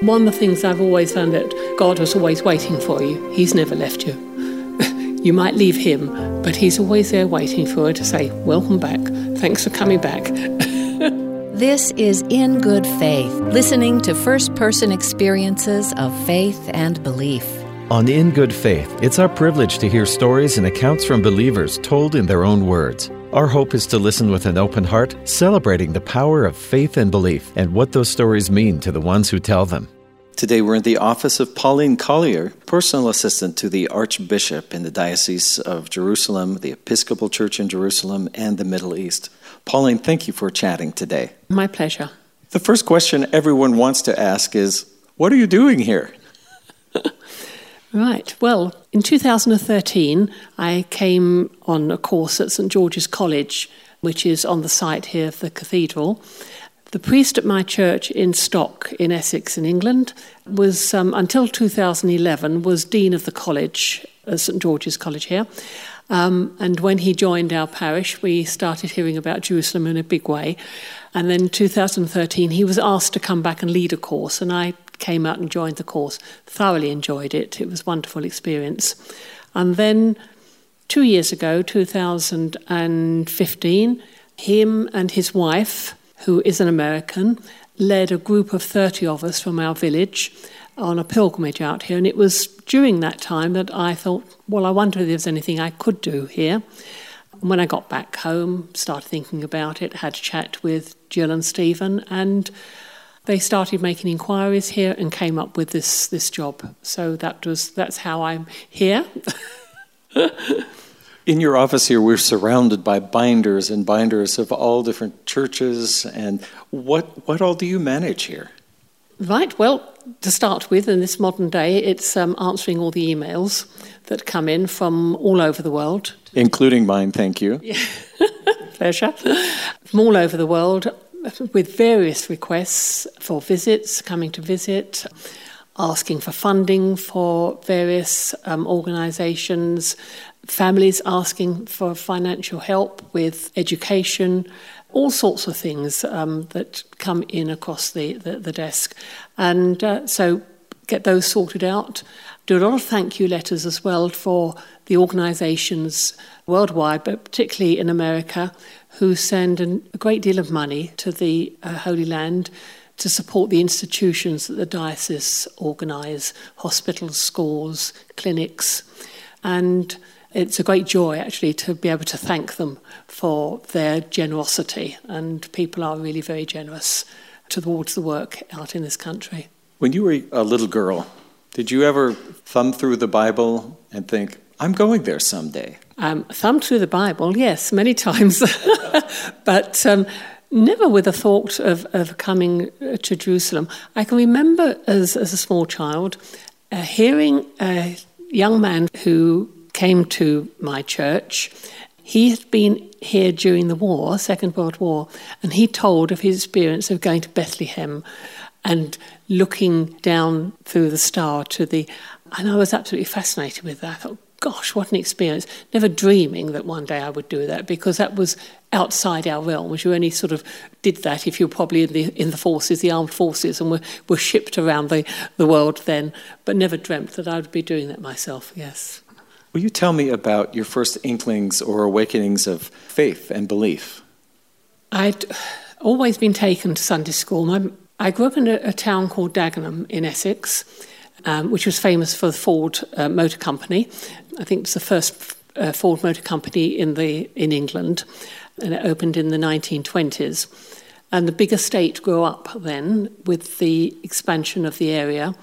One of the things I've always found that God was always waiting for you. He's never left you. you might leave him, but he's always there waiting for you to say, Welcome back. Thanks for coming back. this is In Good Faith, listening to first person experiences of faith and belief. On In Good Faith, it's our privilege to hear stories and accounts from believers told in their own words. Our hope is to listen with an open heart, celebrating the power of faith and belief and what those stories mean to the ones who tell them. Today we're in the office of Pauline Collier, personal assistant to the Archbishop in the Diocese of Jerusalem, the Episcopal Church in Jerusalem, and the Middle East. Pauline, thank you for chatting today. My pleasure. The first question everyone wants to ask is What are you doing here? Right. Well, in 2013, I came on a course at St George's College, which is on the site here of the cathedral. The priest at my church in Stock in Essex in England was um, until 2011 was dean of the college at St George's College here. Um, and when he joined our parish, we started hearing about Jerusalem in a big way. And then 2013, he was asked to come back and lead a course, and I came out and joined the course. Thoroughly enjoyed it. It was a wonderful experience. And then two years ago, 2015, him and his wife, who is an American, led a group of 30 of us from our village on a pilgrimage out here. And it was during that time that I thought, well, I wonder if there's anything I could do here. And when I got back home, started thinking about it, had a chat with Jill and Stephen, and they started making inquiries here and came up with this this job. So that was that's how I'm here. In your office here, we're surrounded by binders and binders of all different churches. And what what all do you manage here? Right. Well, to start with, in this modern day, it's um, answering all the emails that come in from all over the world, including mine. Thank you. Yeah. Pleasure. From all over the world, with various requests for visits, coming to visit, asking for funding for various um, organisations, families asking for financial help with education, all sorts of things um, that come in across the, the, the desk. And uh, so get those sorted out. Do a lot of thank you letters as well for the organisations worldwide, but particularly in America, who send an, a great deal of money to the uh, Holy Land to support the institutions that the diocese organise hospitals, schools, clinics. And it's a great joy actually to be able to thank them for their generosity. And people are really very generous towards the work out in this country. When you were a little girl, did you ever thumb through the Bible and think, I'm going there someday? Um, thumb through the Bible, yes, many times, but um, never with a thought of, of coming uh, to Jerusalem. I can remember as, as a small child uh, hearing a young man who came to my church. He had been here during the war, Second World War, and he told of his experience of going to Bethlehem and looking down through the star to the. And I was absolutely fascinated with that. I thought, gosh, what an experience. Never dreaming that one day I would do that because that was outside our realms. You only sort of did that if you were probably in the, in the forces, the armed forces, and were, were shipped around the, the world then, but never dreamt that I would be doing that myself, yes. Will you tell me about your first inklings or awakenings of faith and belief? I'd always been taken to Sunday school. My, I grew up in a, a town called Dagenham in Essex um, which was famous for the Ford uh, Motor Company. I think it's the first uh, Ford Motor Company in the in England, and it opened in the 1920s. And the big estate grew up then with the expansion of the area.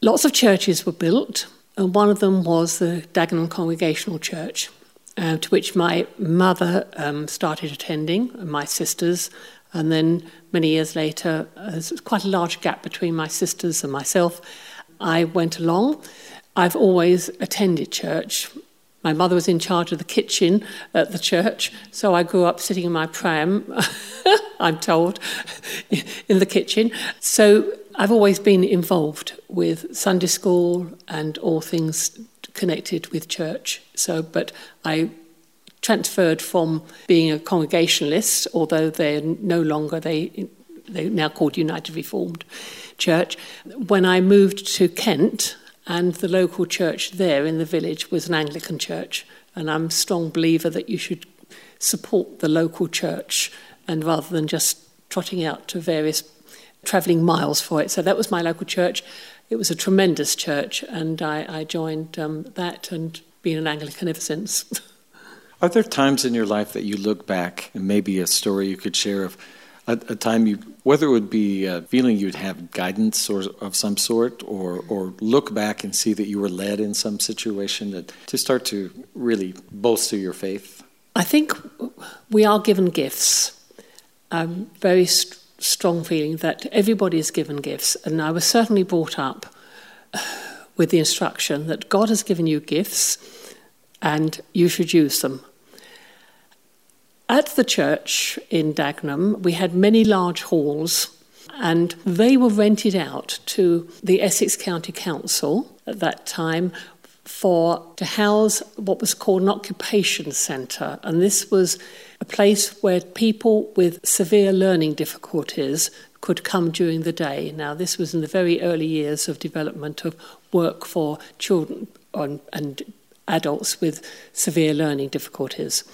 Lots of churches were built, and one of them was the Dagenham Congregational Church, uh, to which my mother um, started attending, and my sisters, and then many years later, there's quite a large gap between my sisters and myself. I went along. I've always attended church. My mother was in charge of the kitchen at the church, so I grew up sitting in my pram, I'm told, in the kitchen. So I've always been involved with Sunday school and all things connected with church. So, but I transferred from being a congregationalist, although they're no longer, they they're now called United Reformed Church. When I moved to Kent, and the local church there in the village was an Anglican church, and I'm a strong believer that you should support the local church and rather than just trotting out to various travelling miles for it. So that was my local church. It was a tremendous church, and I, I joined um, that and been an Anglican ever since. Are there times in your life that you look back and maybe a story you could share of a, a time you, whether it would be a feeling you'd have guidance or of some sort, or or look back and see that you were led in some situation that to start to really bolster your faith? I think we are given gifts. Um, very st- strong feeling that everybody is given gifts, and I was certainly brought up with the instruction that God has given you gifts and you should use them. At the church in Dagenham, we had many large halls, and they were rented out to the Essex County Council at that time for to house what was called an occupation centre, and this was a place where people with severe learning difficulties could come during the day. Now, this was in the very early years of development of work for children and adults with severe learning difficulties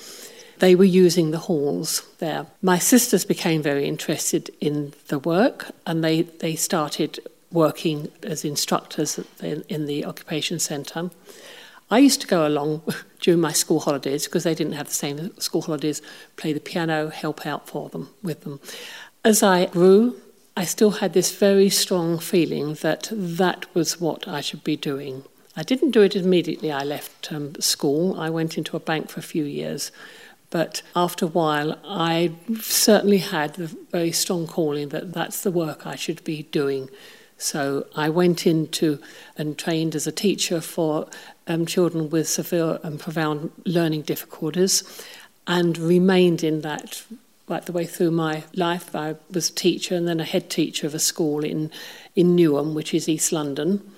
they were using the halls there. My sisters became very interested in the work and they, they started working as instructors in, in the occupation centre. I used to go along during my school holidays because they didn't have the same school holidays, play the piano, help out for them with them. As I grew, I still had this very strong feeling that that was what I should be doing. I didn't do it immediately I left um, school. I went into a bank for a few years but after a while, I certainly had the very strong calling that that's the work I should be doing. So I went into and trained as a teacher for um, children with severe and profound learning difficulties and remained in that right the way through my life. I was a teacher and then a head teacher of a school in, in Newham, which is East London.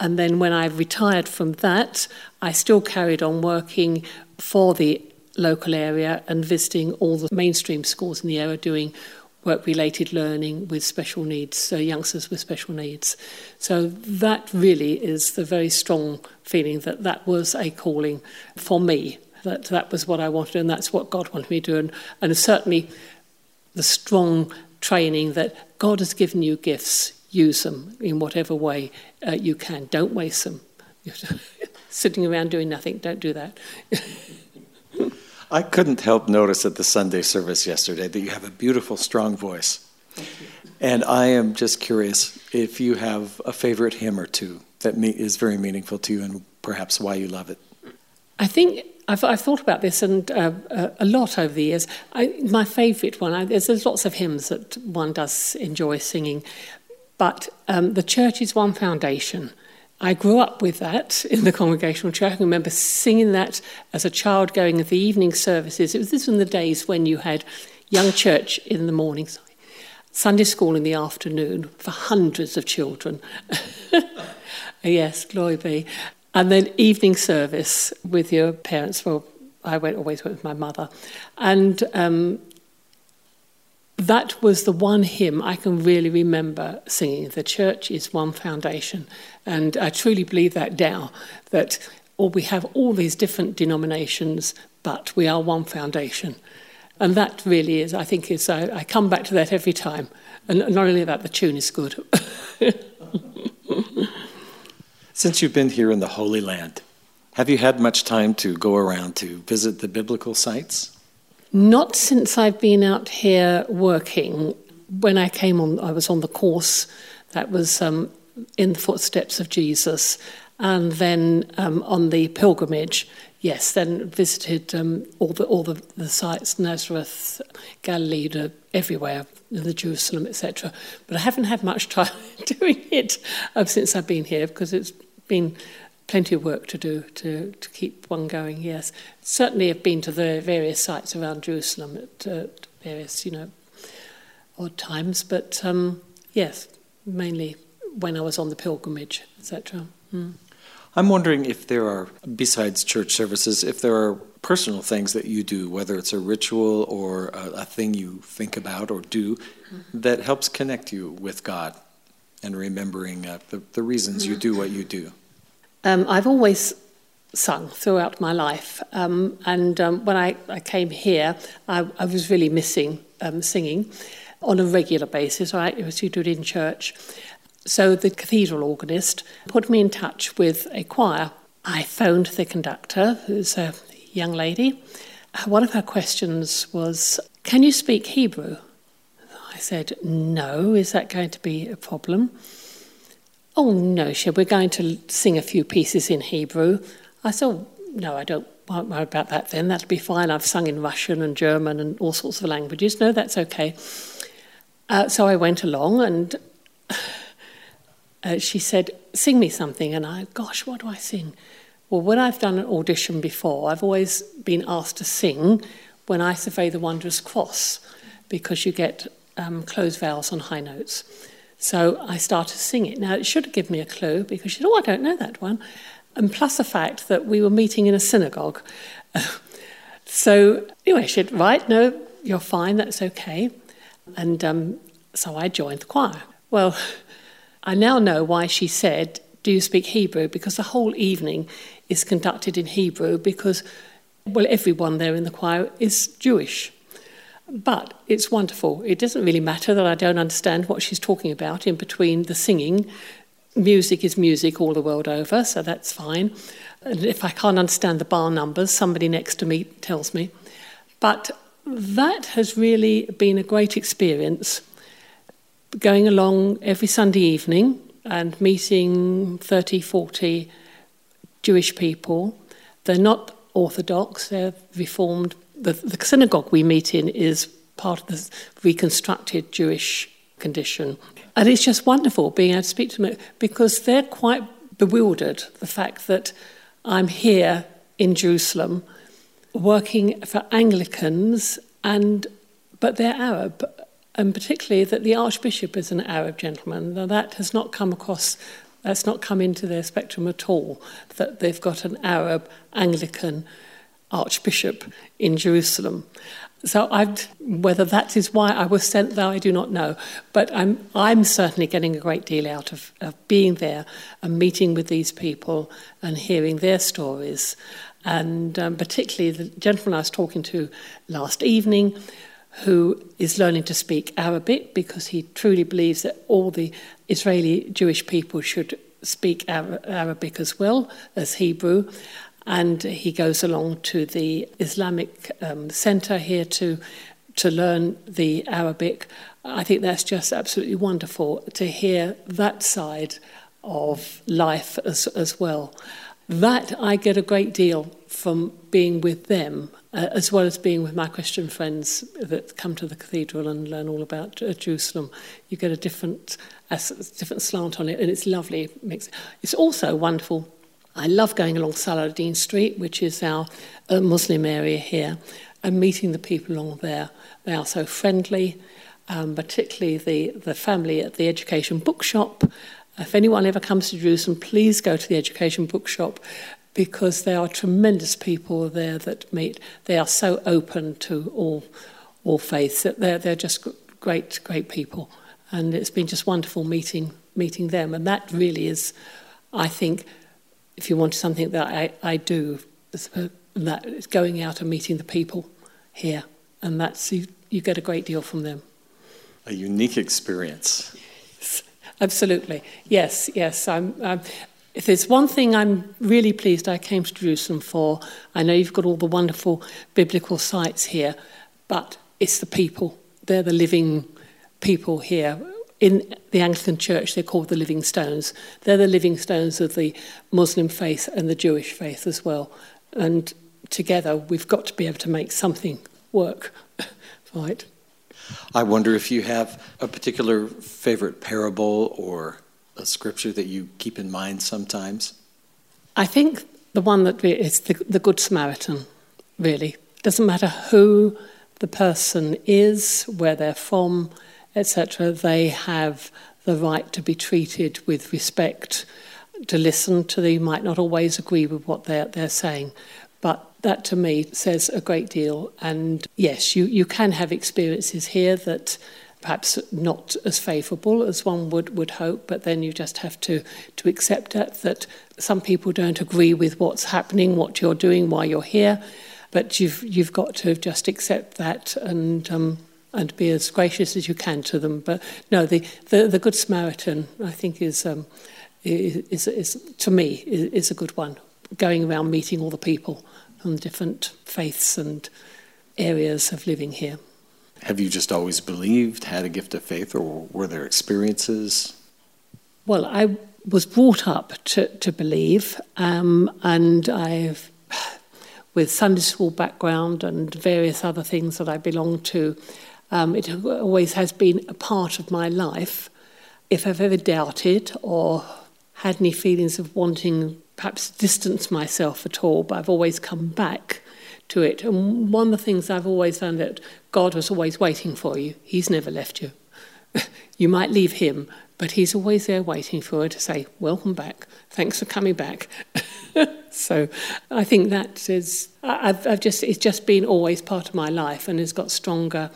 And then when I retired from that, I still carried on working for the local area and visiting all the mainstream schools in the area doing work related learning with special needs, so youngsters with special needs. So that really is the very strong feeling that that was a calling for me, that that was what I wanted and that's what God wanted me to do. And, and certainly the strong training that God has given you gifts, use them in whatever way uh, you can. Don't waste them. Sitting around doing nothing, don't do that. I couldn't help notice at the Sunday service yesterday that you have a beautiful, strong voice. And I am just curious if you have a favorite hymn or two that is very meaningful to you and perhaps why you love it. I think I've, I've thought about this and uh, uh, a lot over the years. I, my favourite one, I, there's, there's, lots of hymns that one does enjoy singing, but um, the church is one foundation. I grew up with that in the congregational church. I remember singing that as a child going to the evening services. It was this in the days when you had young church in the morning, Sunday school in the afternoon for hundreds of children. yes, glory be. And then evening service with your parents. Well, I went always went with my mother, and um, that was the one hymn I can really remember singing. The church is one foundation. And I truly believe that now, that or we have all these different denominations, but we are one foundation. And that really is, I think, is I, I come back to that every time. And not only that, the tune is good. Since you've been here in the Holy Land, have you had much time to go around to visit the biblical sites? Not since I've been out here working. When I came on, I was on the course that was um, in the footsteps of Jesus, and then um, on the pilgrimage, yes, then visited um, all the all the, the sites, Nazareth, Galilee, everywhere, in the Jerusalem, etc. But I haven't had much time doing it uh, since I've been here because it's been plenty of work to do to, to keep one going, yes. Certainly I've been to the various sites around Jerusalem at uh, various, you know, odd times, but um, yes, mainly when I was on the pilgrimage, etc. Mm. I'm wondering if there are, besides church services, if there are personal things that you do, whether it's a ritual or a, a thing you think about or do, mm-hmm. that helps connect you with God and remembering uh, the, the reasons mm-hmm. you do what you do. Um, I've always sung throughout my life, um, and um, when I, I, came here, I, I was really missing um, singing on a regular basis. Right, was you do it in church. So the cathedral organist put me in touch with a choir. I phoned the conductor, who's a young lady. One of her questions was, Can you speak Hebrew? I said, No. Is that going to be a problem? Oh, no, she said, We're going to sing a few pieces in Hebrew. I said, oh, No, I don't won't worry about that then. That'll be fine. I've sung in Russian and German and all sorts of languages. No, that's okay. Uh, so I went along and uh, she said, Sing me something. And I, gosh, what do I sing? Well, when I've done an audition before, I've always been asked to sing when I survey the Wondrous Cross because you get um, closed vowels on high notes. So I started to sing it. Now, it should given me a clue because she said, Oh, I don't know that one. And plus the fact that we were meeting in a synagogue. so, anyway, she said, Right, no, you're fine, that's okay. And um, so I joined the choir. Well, I now know why she said, Do you speak Hebrew? Because the whole evening is conducted in Hebrew because, well, everyone there in the choir is Jewish. But it's wonderful. It doesn't really matter that I don't understand what she's talking about in between the singing. Music is music all the world over, so that's fine. And if I can't understand the bar numbers, somebody next to me tells me. But that has really been a great experience going along every Sunday evening and meeting 30, 40 Jewish people. They're not Orthodox, they're Reformed. The, the synagogue we meet in is part of the reconstructed Jewish condition. And it's just wonderful being able to speak to them because they're quite bewildered the fact that I'm here in Jerusalem working for Anglicans and but they're Arab and particularly that the Archbishop is an Arab gentleman. Now, that has not come across, that's not come into their spectrum at all, that they've got an Arab Anglican Archbishop in Jerusalem. So I'd, whether that is why I was sent there, I do not know. But I'm, I'm certainly getting a great deal out of, of being there and meeting with these people and hearing their stories. And um, particularly the gentleman I was talking to last evening, who is learning to speak Arabic because he truly believes that all the Israeli Jewish people should speak Arabic as well as Hebrew. And he goes along to the Islamic um, Center here to, to learn the Arabic. I think that's just absolutely wonderful to hear that side of life as, as well. That I get a great deal from being with them uh, as well as being with my Christian friends that come to the cathedral and learn all about uh, Jerusalem. You get a different, a different slant on it, and it's lovely. It's also wonderful. I love going along Saladin Street, which is our uh, Muslim area here, and meeting the people along there. They are so friendly, um, particularly the, the family at the Education Bookshop. If anyone ever comes to Jerusalem, please go to the Education Bookshop because there are tremendous people there that meet. They are so open to all all faiths that they're they're just great great people, and it's been just wonderful meeting meeting them. And that really is, I think, if you want something that I, I do, that is going out and meeting the people here, and that's you, you get a great deal from them. A unique experience. Absolutely, yes, yes. I'm, I'm if there's one thing I'm really pleased I came to Jerusalem for, I know you've got all the wonderful biblical sites here, but it's the people. They're the living people here. In the Anglican Church, they're called the living stones. They're the living stones of the Muslim faith and the Jewish faith as well. And together, we've got to be able to make something work, right? I wonder if you have a particular favorite parable or a scripture that you keep in mind sometimes? I think the one that is the, the Good Samaritan, really. Doesn't matter who the person is, where they're from, etc., they have the right to be treated with respect to listen to them. You might not always agree with what they're, they're saying, but that to me says a great deal. And yes, you, you can have experiences here that perhaps not as favourable as one would, would hope, but then you just have to, to accept that, that some people don't agree with what's happening, what you're doing, why you're here, but you've, you've got to just accept that and, um, and be as gracious as you can to them. But no, the, the, the Good Samaritan, I think, is, um, is, is, is, to me, is, is a good one, going around meeting all the people from different faiths and areas of living here. Have you just always believed, had a gift of faith, or were there experiences? Well, I was brought up to, to believe, um, and I've, with Sunday school background and various other things that I belong to, um, it always has been a part of my life. If I've ever doubted or had any feelings of wanting perhaps distance myself at all, but I've always come back to it. And one of the things I've always found that God was always waiting for you. He's never left you. you might leave him, but he's always there waiting for you to say, Welcome back. Thanks for coming back. so I think that is, I've, I've just, it's just been always part of my life and has got stronger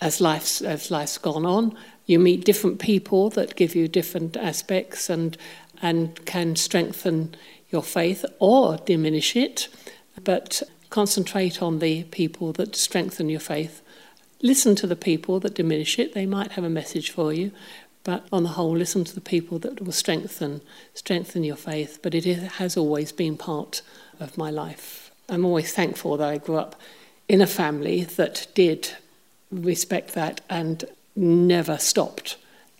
as life's, as life's gone on. You meet different people that give you different aspects and, and can strengthen your faith or diminish it. But Concentrate on the people that strengthen your faith. Listen to the people that diminish it. They might have a message for you, but on the whole, listen to the people that will strengthen strengthen your faith. But it has always been part of my life. I'm always thankful that I grew up in a family that did respect that and never stopped,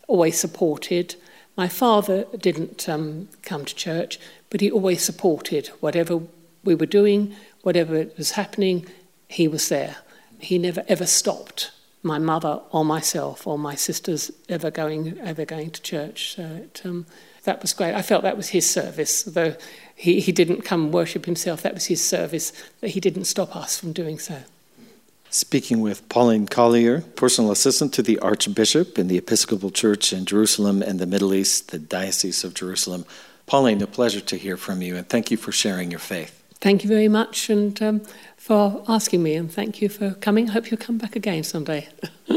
always supported. My father didn't um, come to church, but he always supported whatever we were doing, whatever was happening, he was there. He never ever stopped my mother or myself or my sisters ever going ever going to church. So it, um, that was great. I felt that was his service, though he, he didn't come worship himself. That was his service, that he didn't stop us from doing so. Speaking with Pauline Collier, personal assistant to the Archbishop in the Episcopal Church in Jerusalem and the Middle East, the Diocese of Jerusalem. Pauline, a pleasure to hear from you, and thank you for sharing your faith thank you very much and um, for asking me, and thank you for coming. Hope you'll come back again someday.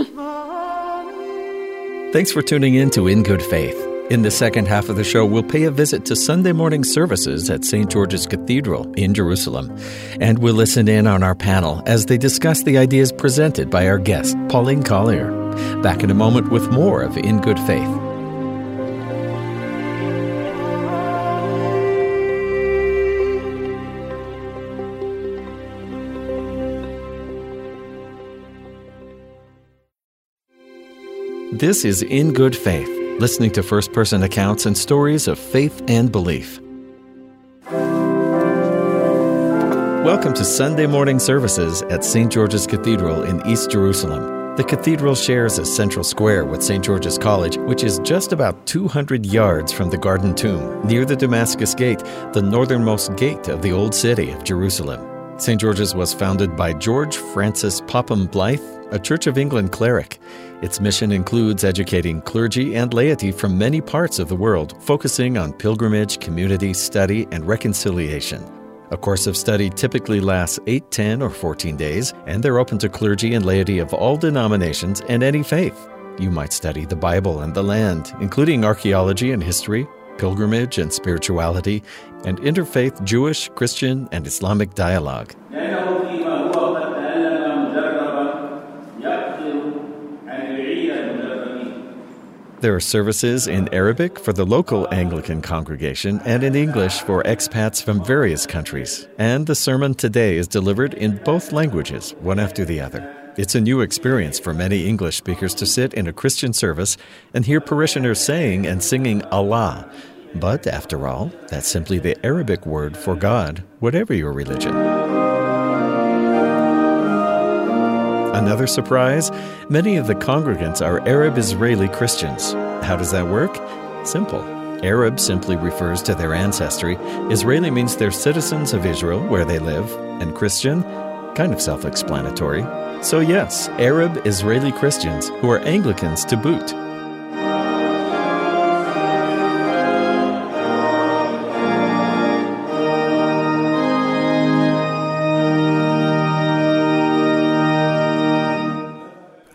Thanks for tuning in to In Good Faith. In the second half of the show, we'll pay a visit to Sunday morning services at St. George's Cathedral in Jerusalem. And we'll listen in on our panel as they discuss the ideas presented by our guest, Pauline Collier. Back in a moment with more of In Good Faith. This is In Good Faith, listening to first person accounts and stories of faith and belief. Welcome to Sunday morning services at St. George's Cathedral in East Jerusalem. The cathedral shares a central square with St. George's College, which is just about 200 yards from the Garden Tomb, near the Damascus Gate, the northernmost gate of the Old City of Jerusalem. St. George's was founded by George Francis Popham Blyth, a Church of England cleric. Its mission includes educating clergy and laity from many parts of the world, focusing on pilgrimage, community, study, and reconciliation. A course of study typically lasts 8, 10, or 14 days, and they're open to clergy and laity of all denominations and any faith. You might study the Bible and the land, including archaeology and history, pilgrimage and spirituality, and interfaith Jewish, Christian, and Islamic dialogue. There are services in Arabic for the local Anglican congregation and in English for expats from various countries. And the sermon today is delivered in both languages, one after the other. It's a new experience for many English speakers to sit in a Christian service and hear parishioners saying and singing Allah. But after all, that's simply the Arabic word for God, whatever your religion. Another surprise many of the congregants are Arab Israeli Christians. How does that work? Simple. Arab simply refers to their ancestry, Israeli means they're citizens of Israel, where they live, and Christian, kind of self explanatory. So, yes, Arab Israeli Christians who are Anglicans to boot.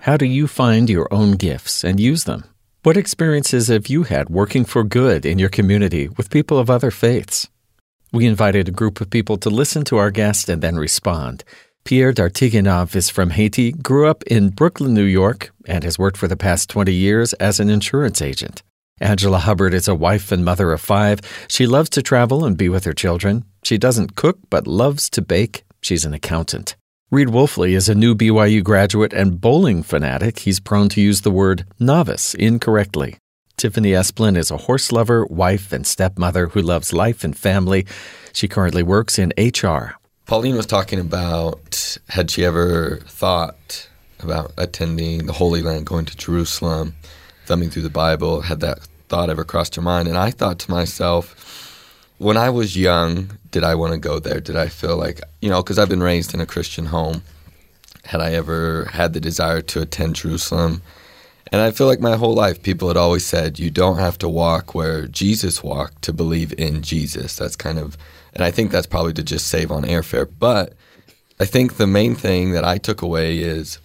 How do you find your own gifts and use them? What experiences have you had working for good in your community with people of other faiths? We invited a group of people to listen to our guest and then respond. Pierre Dartiguenave is from Haiti, grew up in Brooklyn, New York, and has worked for the past 20 years as an insurance agent. Angela Hubbard is a wife and mother of five. She loves to travel and be with her children. She doesn't cook, but loves to bake. She's an accountant. Reed Wolfley is a new BYU graduate and bowling fanatic. He's prone to use the word novice incorrectly. Tiffany Esplin is a horse lover, wife, and stepmother who loves life and family. She currently works in HR. Pauline was talking about had she ever thought about attending the Holy Land, going to Jerusalem, thumbing through the Bible, had that thought ever crossed her mind? And I thought to myself, when I was young, did I want to go there? Did I feel like, you know, because I've been raised in a Christian home, had I ever had the desire to attend Jerusalem? And I feel like my whole life, people had always said, you don't have to walk where Jesus walked to believe in Jesus. That's kind of and I think that's probably to just save on airfare. But I think the main thing that I took away is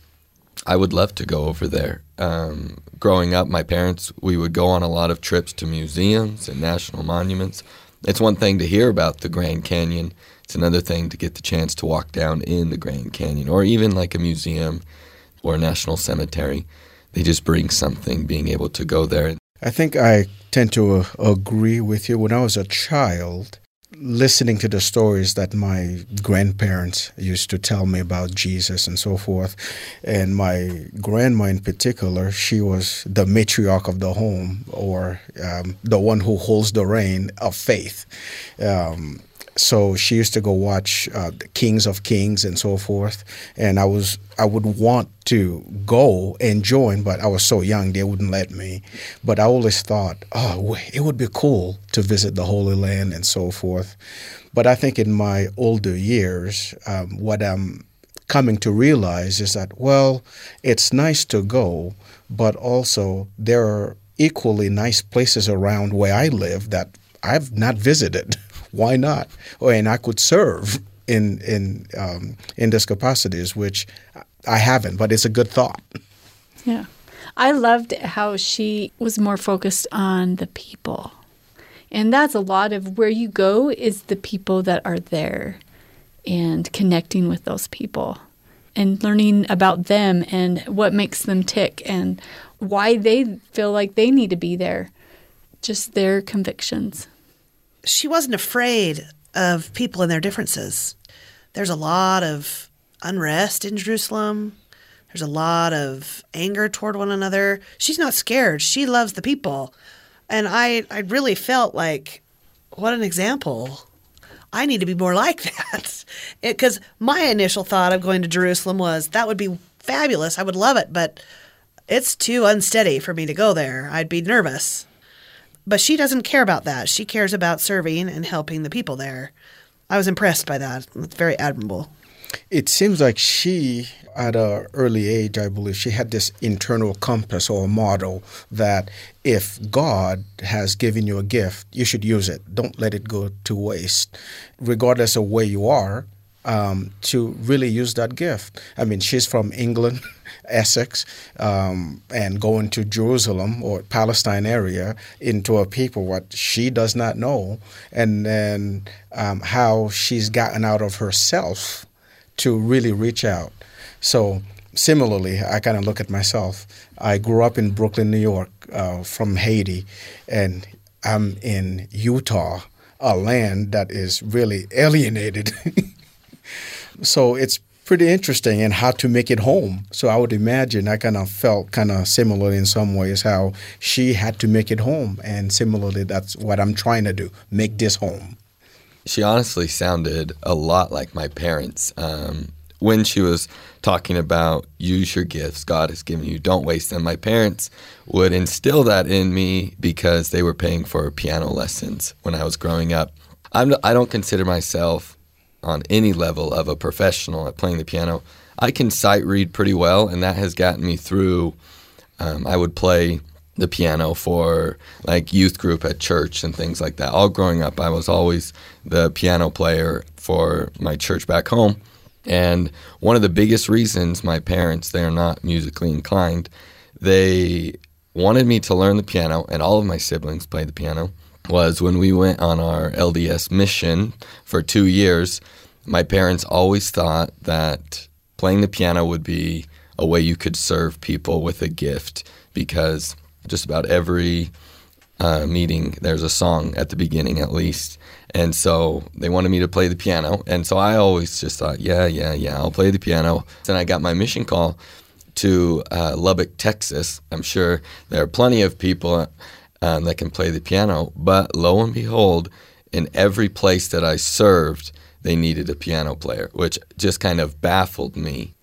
I would love to go over there. Um, growing up, my parents, we would go on a lot of trips to museums and national monuments. It's one thing to hear about the Grand Canyon, it's another thing to get the chance to walk down in the Grand Canyon or even like a museum or a national cemetery. They just bring something being able to go there. I think I tend to uh, agree with you. When I was a child, listening to the stories that my grandparents used to tell me about Jesus and so forth, and my grandma in particular, she was the matriarch of the home or um, the one who holds the reign of faith. Um, so she used to go watch uh, Kings of Kings and so forth, and I was I would want to go and join, but I was so young they wouldn't let me. But I always thought, oh, it would be cool to visit the Holy Land and so forth. But I think in my older years, um, what I'm coming to realize is that well, it's nice to go, but also there are equally nice places around where I live that I've not visited. why not? Oh, and I could serve in in um, in these capacities, which I haven't, but it's a good thought. Yeah, I loved how she was more focused on the people, and that's a lot of where you go is the people that are there, and connecting with those people, and learning about them and what makes them tick and why they feel like they need to be there, just their convictions she wasn't afraid of people and their differences. There's a lot of unrest in Jerusalem. There's a lot of anger toward one another. She's not scared. She loves the people. And I, I really felt like, what an example. I need to be more like that. Because my initial thought of going to Jerusalem was that would be fabulous. I would love it, but it's too unsteady for me to go there. I'd be nervous. But she doesn't care about that. She cares about serving and helping the people there. I was impressed by that. It's very admirable. It seems like she, at an early age, I believe, she had this internal compass or model that if God has given you a gift, you should use it. Don't let it go to waste. Regardless of where you are, um, to really use that gift. I mean, she's from England, Essex, um, and going to Jerusalem or Palestine area into a people what she does not know, and then um, how she's gotten out of herself to really reach out. So similarly, I kind of look at myself. I grew up in Brooklyn, New York, uh, from Haiti, and I'm in Utah, a land that is really alienated. So it's pretty interesting and how to make it home. So I would imagine I kind of felt kind of similar in some ways how she had to make it home. And similarly, that's what I'm trying to do make this home. She honestly sounded a lot like my parents. Um, when she was talking about use your gifts God has given you, don't waste them, my parents would instill that in me because they were paying for piano lessons when I was growing up. I'm, I don't consider myself on any level of a professional at playing the piano. I can sight read pretty well, and that has gotten me through. Um, I would play the piano for like youth group at church and things like that. All growing up, I was always the piano player for my church back home. And one of the biggest reasons my parents, they are not musically inclined, they wanted me to learn the piano, and all of my siblings play the piano, was when we went on our LDS mission for two years. My parents always thought that playing the piano would be a way you could serve people with a gift because just about every uh, meeting there's a song at the beginning at least. And so they wanted me to play the piano. And so i always just thought yeah yeah yeah i'll play the piano. Then i got my mission call to uh, lubbock texas. I'm sure there are plenty of people um, that can play the piano but lo and behold in every place that i served they needed a piano player which just kind of baffled me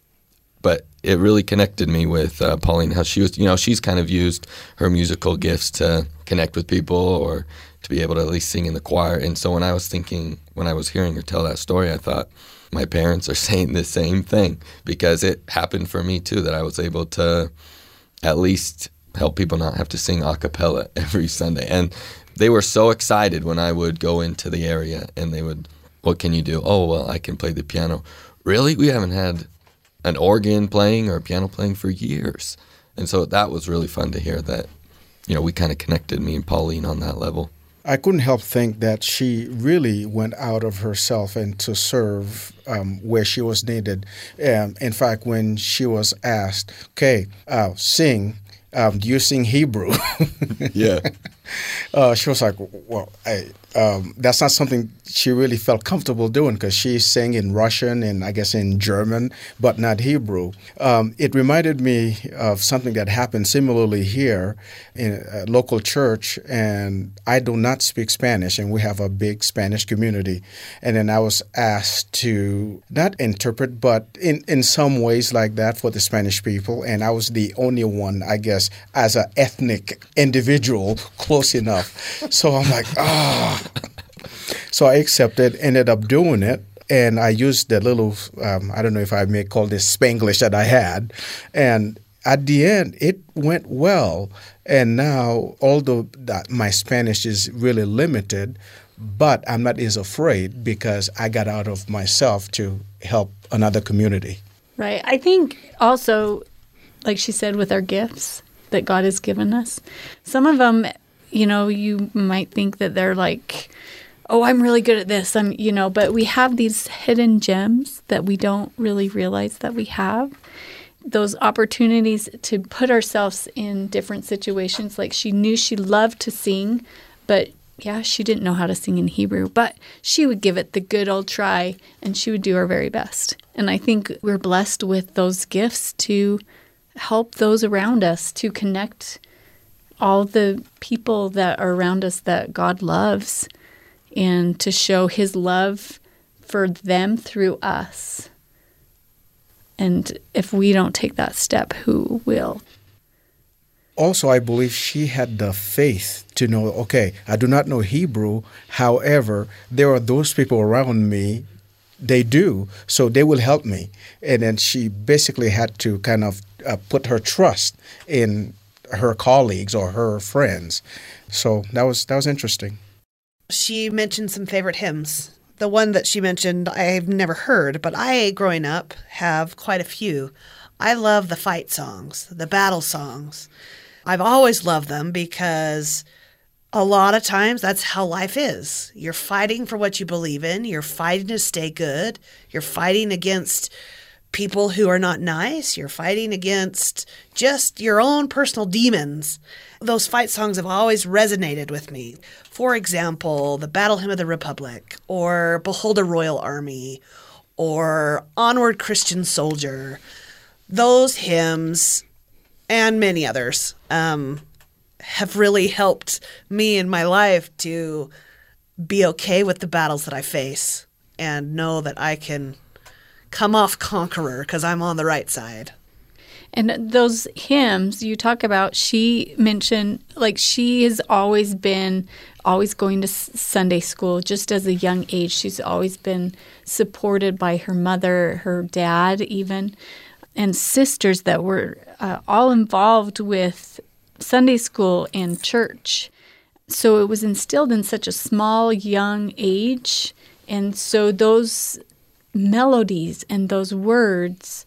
but it really connected me with uh, Pauline. How she was, you know, she's kind of used her musical gifts to connect with people or to be able to at least sing in the choir. And so when I was thinking, when I was hearing her tell that story, I thought my parents are saying the same thing because it happened for me too. That I was able to at least help people not have to sing a cappella every Sunday. And they were so excited when I would go into the area and they would, what can you do? Oh, well, I can play the piano. Really? We haven't had an organ playing or a piano playing for years. And so that was really fun to hear that, you know, we kind of connected me and Pauline on that level. I couldn't help think that she really went out of herself and to serve um, where she was needed. Um, in fact, when she was asked, "Okay, uh, sing," um, do you sing Hebrew? yeah. Uh, she was like, "Well, I, um, that's not something she really felt comfortable doing because she sang in Russian and I guess in German, but not Hebrew. Um, it reminded me of something that happened similarly here in a local church, and I do not speak Spanish, and we have a big Spanish community. And then I was asked to not interpret, but in, in some ways like that for the Spanish people, and I was the only one, I guess, as an ethnic individual close enough. So I'm like, ah. Oh. So I accepted, ended up doing it, and I used the little, um, I don't know if I may call this Spanglish that I had. And at the end, it went well. And now, although that my Spanish is really limited, but I'm not as afraid because I got out of myself to help another community. Right. I think also, like she said, with our gifts that God has given us, some of them, you know, you might think that they're like, oh, I'm really good at this. I'm, you know, but we have these hidden gems that we don't really realize that we have. Those opportunities to put ourselves in different situations. Like she knew she loved to sing, but yeah, she didn't know how to sing in Hebrew, but she would give it the good old try and she would do her very best. And I think we're blessed with those gifts to help those around us to connect all the people that are around us that God loves and to show his love for them through us. And if we don't take that step, who will? Also, I believe she had the faith to know okay, I do not know Hebrew. However, there are those people around me, they do, so they will help me. And then she basically had to kind of uh, put her trust in her colleagues or her friends. So that was that was interesting. She mentioned some favorite hymns. The one that she mentioned, I've never heard, but I, growing up, have quite a few. I love the fight songs, the battle songs. I've always loved them because a lot of times that's how life is. You're fighting for what you believe in, you're fighting to stay good, you're fighting against people who are not nice, you're fighting against just your own personal demons. Those fight songs have always resonated with me. For example, the Battle Hymn of the Republic, or Behold a Royal Army, or Onward Christian Soldier. Those hymns and many others um, have really helped me in my life to be okay with the battles that I face and know that I can come off conqueror because I'm on the right side. And those hymns you talk about, she mentioned like she has always been always going to Sunday school just as a young age. She's always been supported by her mother, her dad, even, and sisters that were uh, all involved with Sunday school and church. So it was instilled in such a small, young age. And so those melodies and those words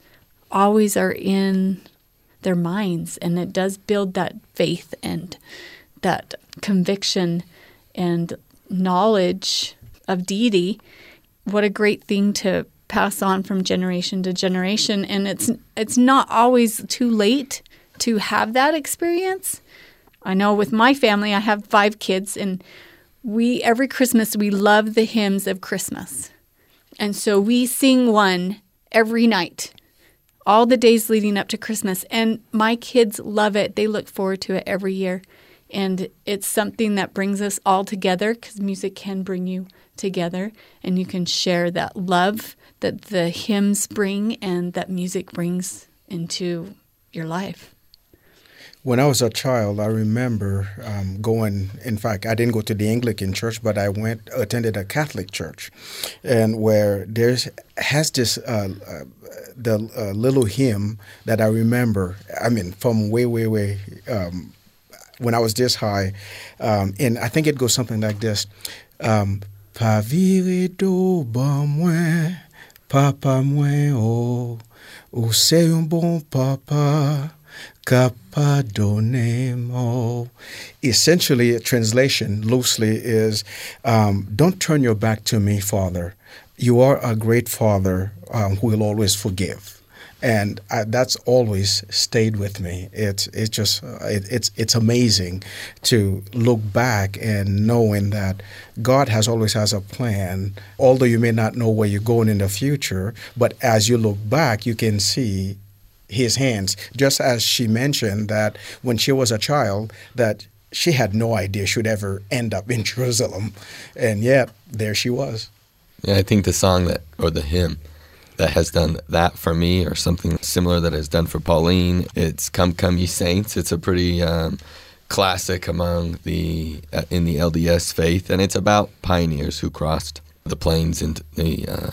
always are in their minds and it does build that faith and that conviction and knowledge of deity. What a great thing to pass on from generation to generation and it's it's not always too late to have that experience. I know with my family i have 5 kids and we every christmas we love the hymns of christmas and so we sing one every night all the days leading up to Christmas. And my kids love it. They look forward to it every year. And it's something that brings us all together because music can bring you together and you can share that love that the hymns bring and that music brings into your life. When I was a child, I remember um, going. In fact, I didn't go to the Anglican church, but I went attended a Catholic church, and where there's has this uh, uh, the uh, little hymn that I remember. I mean, from way, way, way um, when I was this high, um, and I think it goes something like this: um, Pavire do papa mwe o, o se un bon papa. Capadonemo. Essentially, a translation loosely is um, Don't turn your back to me, Father. You are a great Father um, who will always forgive. And I, that's always stayed with me. It's it's just uh, it, it's it's amazing to look back and knowing that God has always has a plan. Although you may not know where you're going in the future, but as you look back, you can see his hands. Just as she mentioned that when she was a child, that she had no idea she'd ever end up in Jerusalem, and yet there she was. Yeah, I think the song that or the hymn that has done that for me, or something similar that has done for Pauline, it's "Come, Come, Ye Saints." It's a pretty um, classic among the uh, in the LDS faith, and it's about pioneers who crossed the plains into the uh,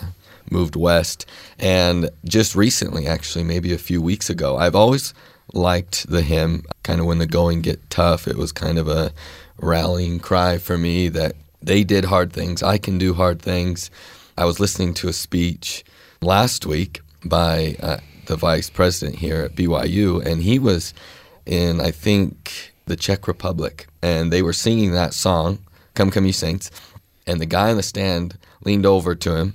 moved west. And just recently, actually, maybe a few weeks ago, I've always liked the hymn. Kind of when the going get tough, it was kind of a rallying cry for me that they did hard things. I can do hard things. I was listening to a speech last week by uh, the vice president here at BYU, and he was in, I think, the Czech Republic, and they were singing that song, Come, Come, You Saints. And the guy in the stand leaned over to him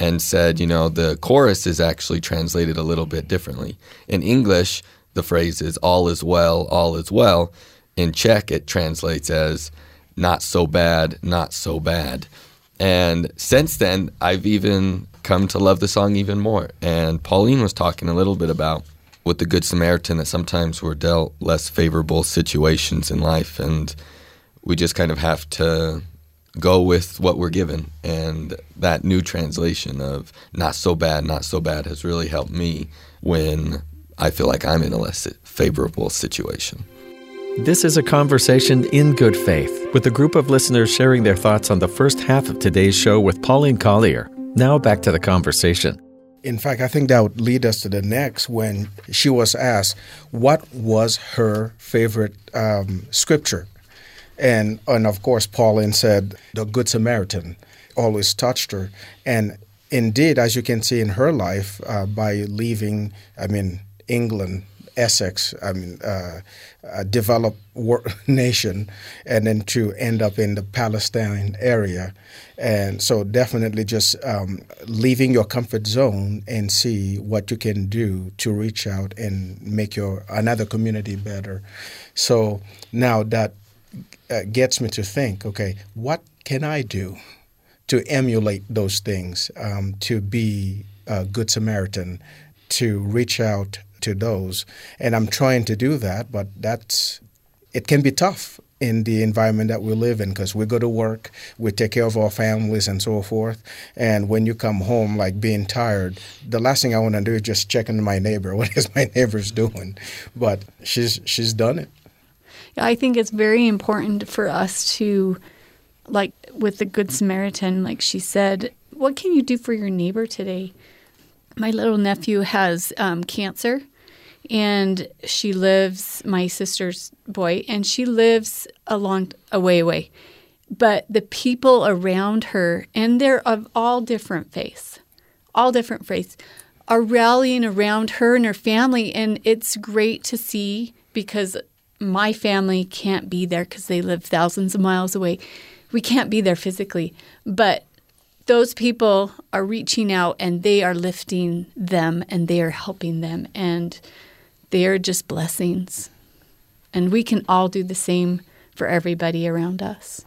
and said, you know, the chorus is actually translated a little bit differently. In English, the phrase is all is well, all is well. In Czech, it translates as not so bad, not so bad. And since then, I've even come to love the song even more. And Pauline was talking a little bit about with the Good Samaritan that sometimes we're dealt less favorable situations in life, and we just kind of have to go with what we're given. And that new translation of not so bad, not so bad has really helped me when I feel like I'm in a less favorable situation. This is a conversation in good faith with a group of listeners sharing their thoughts on the first half of today's show with Pauline Collier. Now back to the conversation. In fact, I think that would lead us to the next when she was asked what was her favorite um, scripture and and of course, Pauline said the Good Samaritan always touched her. And indeed, as you can see in her life, uh, by leaving, I mean, England, Essex, I mean, uh, a developed nation, and then to end up in the Palestine area. And so, definitely just um, leaving your comfort zone and see what you can do to reach out and make your another community better. So now that uh, gets me to think okay, what can I do to emulate those things, um, to be a good Samaritan, to reach out to those? And I'm trying to do that, but that's it can be tough in the environment that we live in because we go to work, we take care of our families and so forth. And when you come home, like being tired, the last thing I want to do is just check on my neighbor. What is my neighbor's doing? But she's she's done it. I think it's very important for us to, like with the Good Samaritan, like she said, what can you do for your neighbor today? My little nephew has um, cancer, and she lives, my sister's boy, and she lives a long a way away. But the people around her, and they're of all different faiths, all different faiths, are rallying around her and her family. And it's great to see because my family can't be there because they live thousands of miles away. We can't be there physically. But those people are reaching out and they are lifting them and they are helping them. And they are just blessings. And we can all do the same for everybody around us.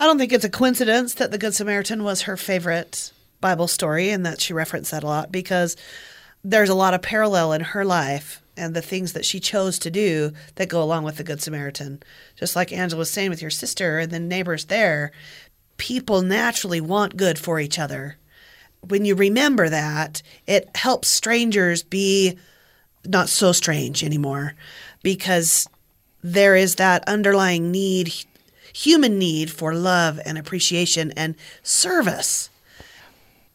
I don't think it's a coincidence that the Good Samaritan was her favorite Bible story and that she referenced that a lot because there's a lot of parallel in her life and the things that she chose to do that go along with the Good Samaritan. Just like Angela was saying with your sister and the neighbors there, people naturally want good for each other. When you remember that, it helps strangers be not so strange anymore because there is that underlying need, human need for love and appreciation and service.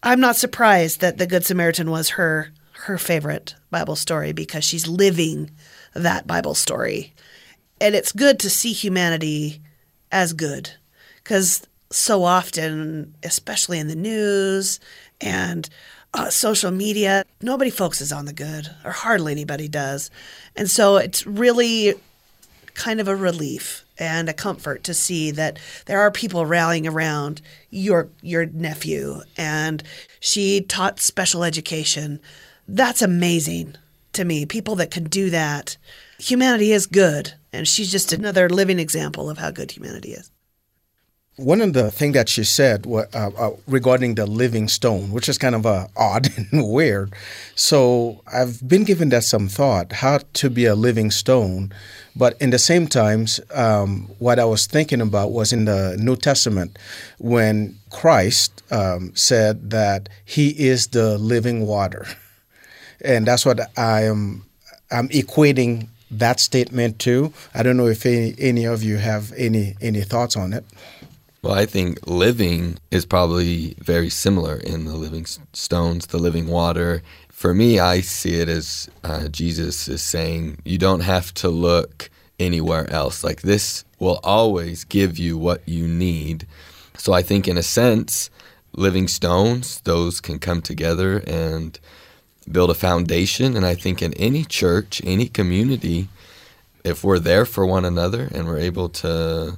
I'm not surprised that the Good Samaritan was her her favorite Bible story because she's living that Bible story. And it's good to see humanity as good because so often, especially in the news and uh, social media, nobody focuses on the good, or hardly anybody does. And so it's really kind of a relief and a comfort to see that there are people rallying around your your nephew and she taught special education that's amazing to me people that can do that humanity is good and she's just another living example of how good humanity is one of the things that she said uh, uh, regarding the living stone, which is kind of uh, odd and weird. So I've been giving that some thought, how to be a living stone. But in the same times, um, what I was thinking about was in the New Testament when Christ um, said that He is the living water, and that's what I am. I'm equating that statement to. I don't know if any, any of you have any any thoughts on it. Well, I think living is probably very similar in the living stones, the living water. For me, I see it as uh, Jesus is saying, you don't have to look anywhere else. Like this will always give you what you need. So I think, in a sense, living stones, those can come together and build a foundation. And I think in any church, any community, if we're there for one another and we're able to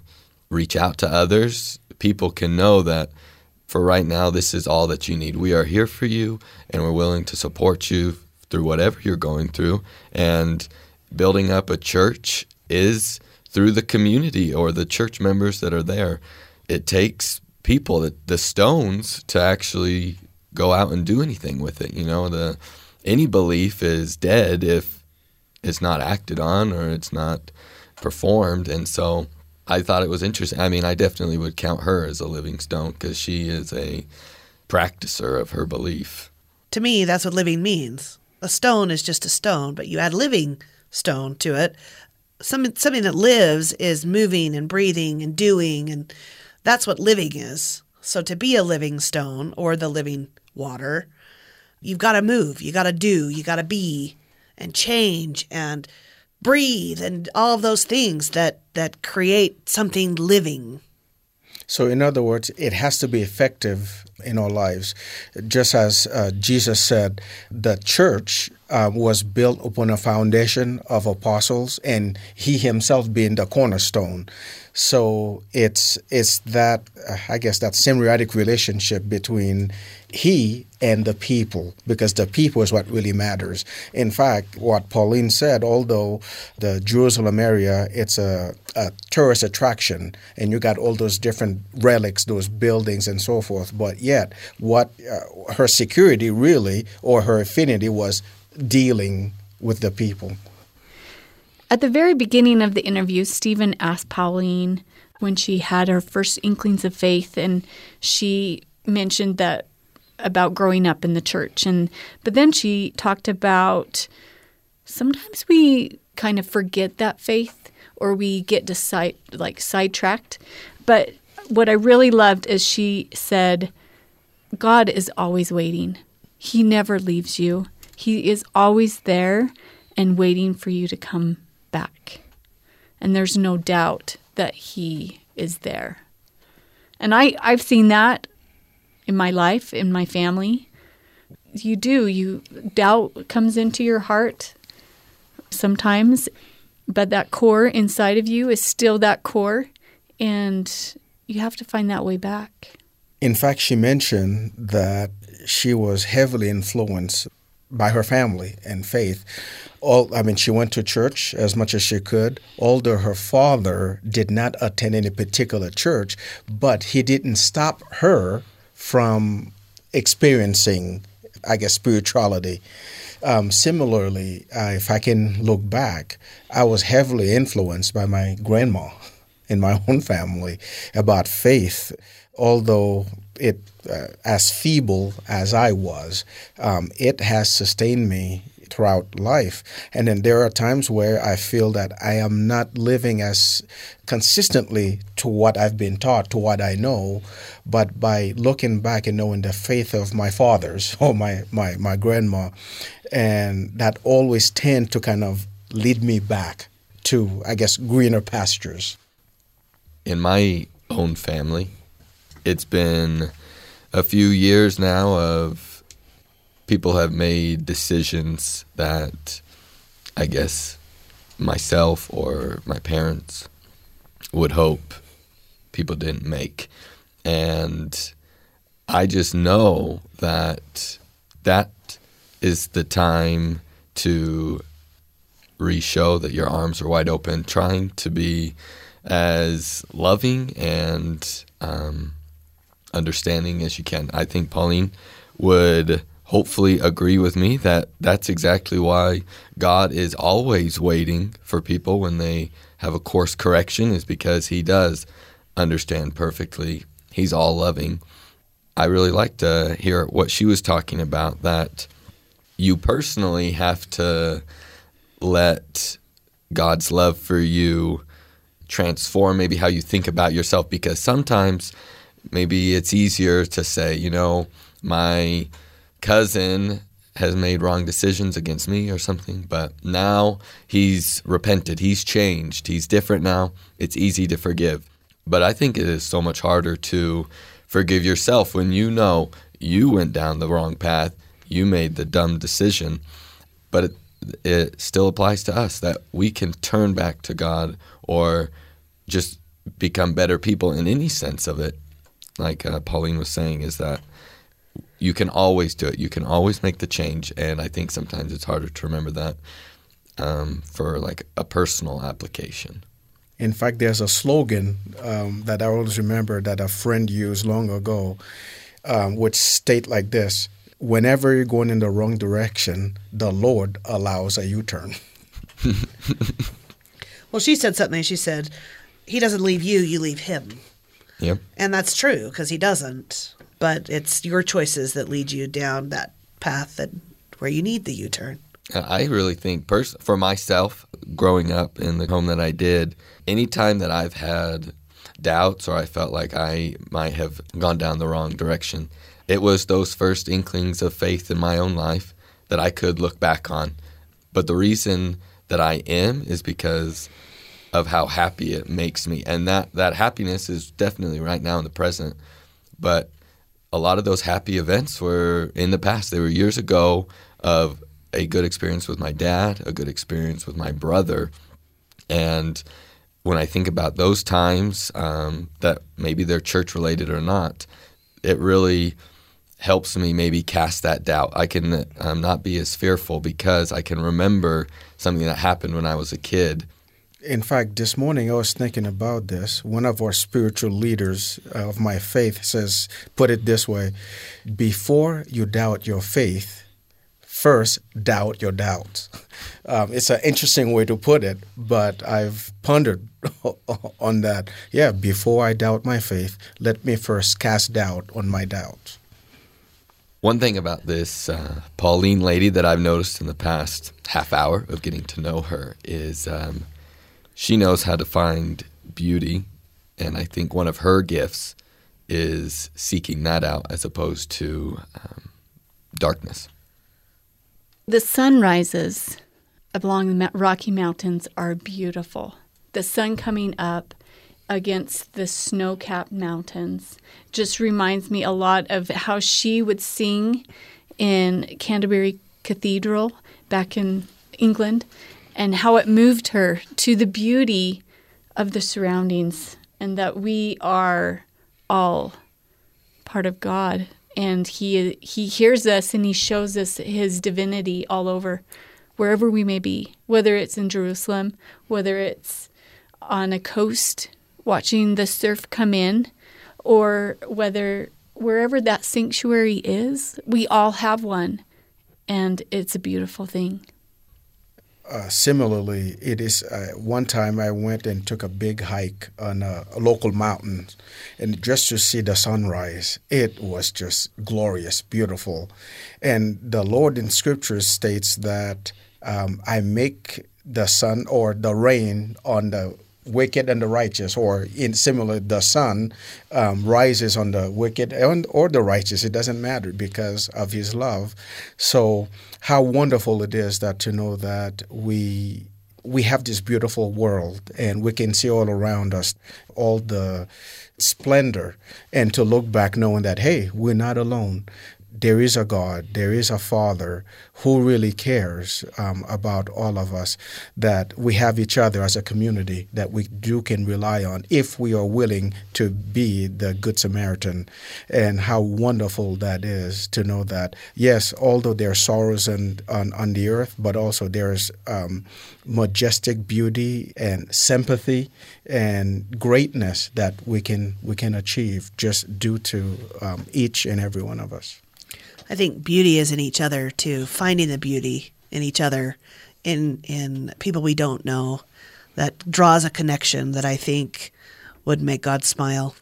reach out to others, people can know that for right now, this is all that you need. We are here for you, and we're willing to support you through whatever you're going through. And building up a church is through the community or the church members that are there. It takes people, the stones, to actually go out and do anything with it. You know, the any belief is dead if it's not acted on or it's not performed, and so I thought it was interesting. I mean, I definitely would count her as a living stone because she is a practicer of her belief. To me, that's what living means. A stone is just a stone, but you add living stone to it. Something, something that lives is moving and breathing and doing, and that's what living is. So to be a living stone or the living water, you've got to move, you got to do, you got to be and change and breathe and all of those things that that create something living. So, in other words, it has to be effective in our lives. Just as uh, Jesus said, the church uh, was built upon a foundation of apostles, and he himself being the cornerstone. So it's it's that uh, I guess that symbiotic relationship between he and the people because the people is what really matters. In fact, what Pauline said, although the Jerusalem area it's a, a tourist attraction and you got all those different relics, those buildings and so forth, but yet what uh, her security really or her affinity was dealing with the people. At the very beginning of the interview, Steven asked Pauline when she had her first inklings of faith, and she mentioned that about growing up in the church, and but then she talked about sometimes we kind of forget that faith or we get decide, like sidetracked. But what I really loved is she said, God is always waiting. He never leaves you. He is always there and waiting for you to come back. And there's no doubt that He is there. And I, I've seen that in my life, in my family. you do. You doubt comes into your heart sometimes, but that core inside of you is still that core, and you have to find that way back. In fact, she mentioned that she was heavily influenced by her family and faith. All, I mean, she went to church as much as she could, although her father did not attend any particular church, but he didn't stop her from experiencing, I guess, spirituality. Um, similarly, uh, if I can look back, I was heavily influenced by my grandma in my own family about faith, although it, uh, as feeble as I was, um, it has sustained me throughout life. And then there are times where I feel that I am not living as consistently to what I've been taught, to what I know, but by looking back and knowing the faith of my fathers or my, my, my grandma, and that always tend to kind of lead me back to, I guess, greener pastures. In my own family, it's been a few years now of people have made decisions that I guess myself or my parents would hope people didn't make. And I just know that that is the time to re-show that your arms are wide open, trying to be as loving and um, understanding as you can. I think Pauline would hopefully agree with me that that's exactly why God is always waiting for people when they have a course correction is because he does understand perfectly. He's all loving. I really like to uh, hear what she was talking about that you personally have to let God's love for you transform maybe how you think about yourself because sometimes maybe it's easier to say, you know, my cousin has made wrong decisions against me or something, but now he's repented, he's changed, he's different now. It's easy to forgive. But I think it is so much harder to forgive yourself when you know you went down the wrong path, you made the dumb decision. But it, it still applies to us that we can turn back to God or just become better people in any sense of it. Like uh, Pauline was saying, is that you can always do it. You can always make the change, and I think sometimes it's harder to remember that um, for like a personal application. In fact, there's a slogan um, that I always remember that a friend used long ago, um, which state like this: "Whenever you're going in the wrong direction, the Lord allows a U-turn." well, she said something. She said, "He doesn't leave you; you leave him." Yep. And that's true because he doesn't. But it's your choices that lead you down that path that where you need the U-turn. Uh, I really think, pers- for myself, growing up in the home that I did, anytime that I've had doubts or I felt like I might have gone down the wrong direction, it was those first inklings of faith in my own life that I could look back on. But the reason that I am is because of how happy it makes me. And that, that happiness is definitely right now in the present. But a lot of those happy events were in the past. They were years ago of a good experience with my dad, a good experience with my brother. And when I think about those times, um, that maybe they're church related or not, it really helps me maybe cast that doubt. I can um, not be as fearful because I can remember something that happened when I was a kid in fact, this morning I was thinking about this. One of our spiritual leaders of my faith says, put it this way before you doubt your faith, first doubt your doubts. Um, it's an interesting way to put it, but I've pondered on that. Yeah, before I doubt my faith, let me first cast doubt on my doubts. One thing about this uh, Pauline lady that I've noticed in the past half hour of getting to know her is um, she knows how to find beauty, and I think one of her gifts is seeking that out as opposed to um, darkness. The sunrises along the Rocky Mountains are beautiful. The sun coming up against the snow capped mountains just reminds me a lot of how she would sing in Canterbury Cathedral back in England and how it moved her to the beauty of the surroundings and that we are all part of God. And he he hears us and he shows us his divinity all over wherever we may be whether it's in Jerusalem whether it's on a coast watching the surf come in or whether wherever that sanctuary is we all have one. And it's a beautiful thing uh, similarly, it is uh, one time I went and took a big hike on a, a, local mountain, and just to see the sunrise, it was just glorious, beautiful. And the Lord in Scripture states that um, I make the sun or the rain on the wicked and the righteous, or in similar, the sun um, rises on the wicked and or the righteous. It doesn't matter because of His love. So, how wonderful it is that to know that we we have this beautiful world and we can see all around us all the splendor and to look back knowing that hey we're not alone there is a God, there is a Father who really cares um, about all of us, that we have each other as a community that we do can rely on if we are willing to be the Good Samaritan. And how wonderful that is to know that, yes, although there are sorrows on, on, on the earth, but also there's um, majestic beauty and sympathy and greatness that we can, we can achieve just due to um, each and every one of us. I think beauty is in each other too, finding the beauty in each other, in in people we don't know, that draws a connection that I think would make God smile.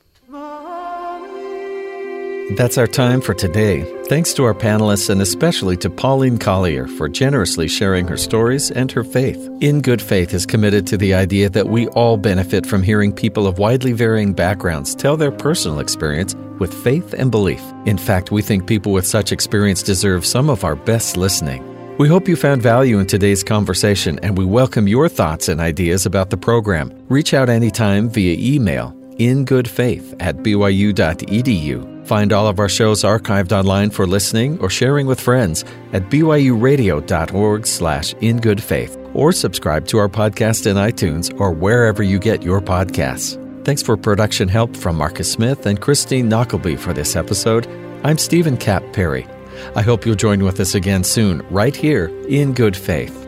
That's our time for today. Thanks to our panelists and especially to Pauline Collier for generously sharing her stories and her faith. In Good Faith is committed to the idea that we all benefit from hearing people of widely varying backgrounds tell their personal experience with faith and belief. In fact, we think people with such experience deserve some of our best listening. We hope you found value in today's conversation and we welcome your thoughts and ideas about the program. Reach out anytime via email in good faith at byu.edu. Find all of our shows archived online for listening or sharing with friends at byuradio.org slash in good faith or subscribe to our podcast in iTunes or wherever you get your podcasts. Thanks for production help from Marcus Smith and Christine Knockleby for this episode. I'm Steven Kapp Perry. I hope you'll join with us again soon, right here in Good Faith.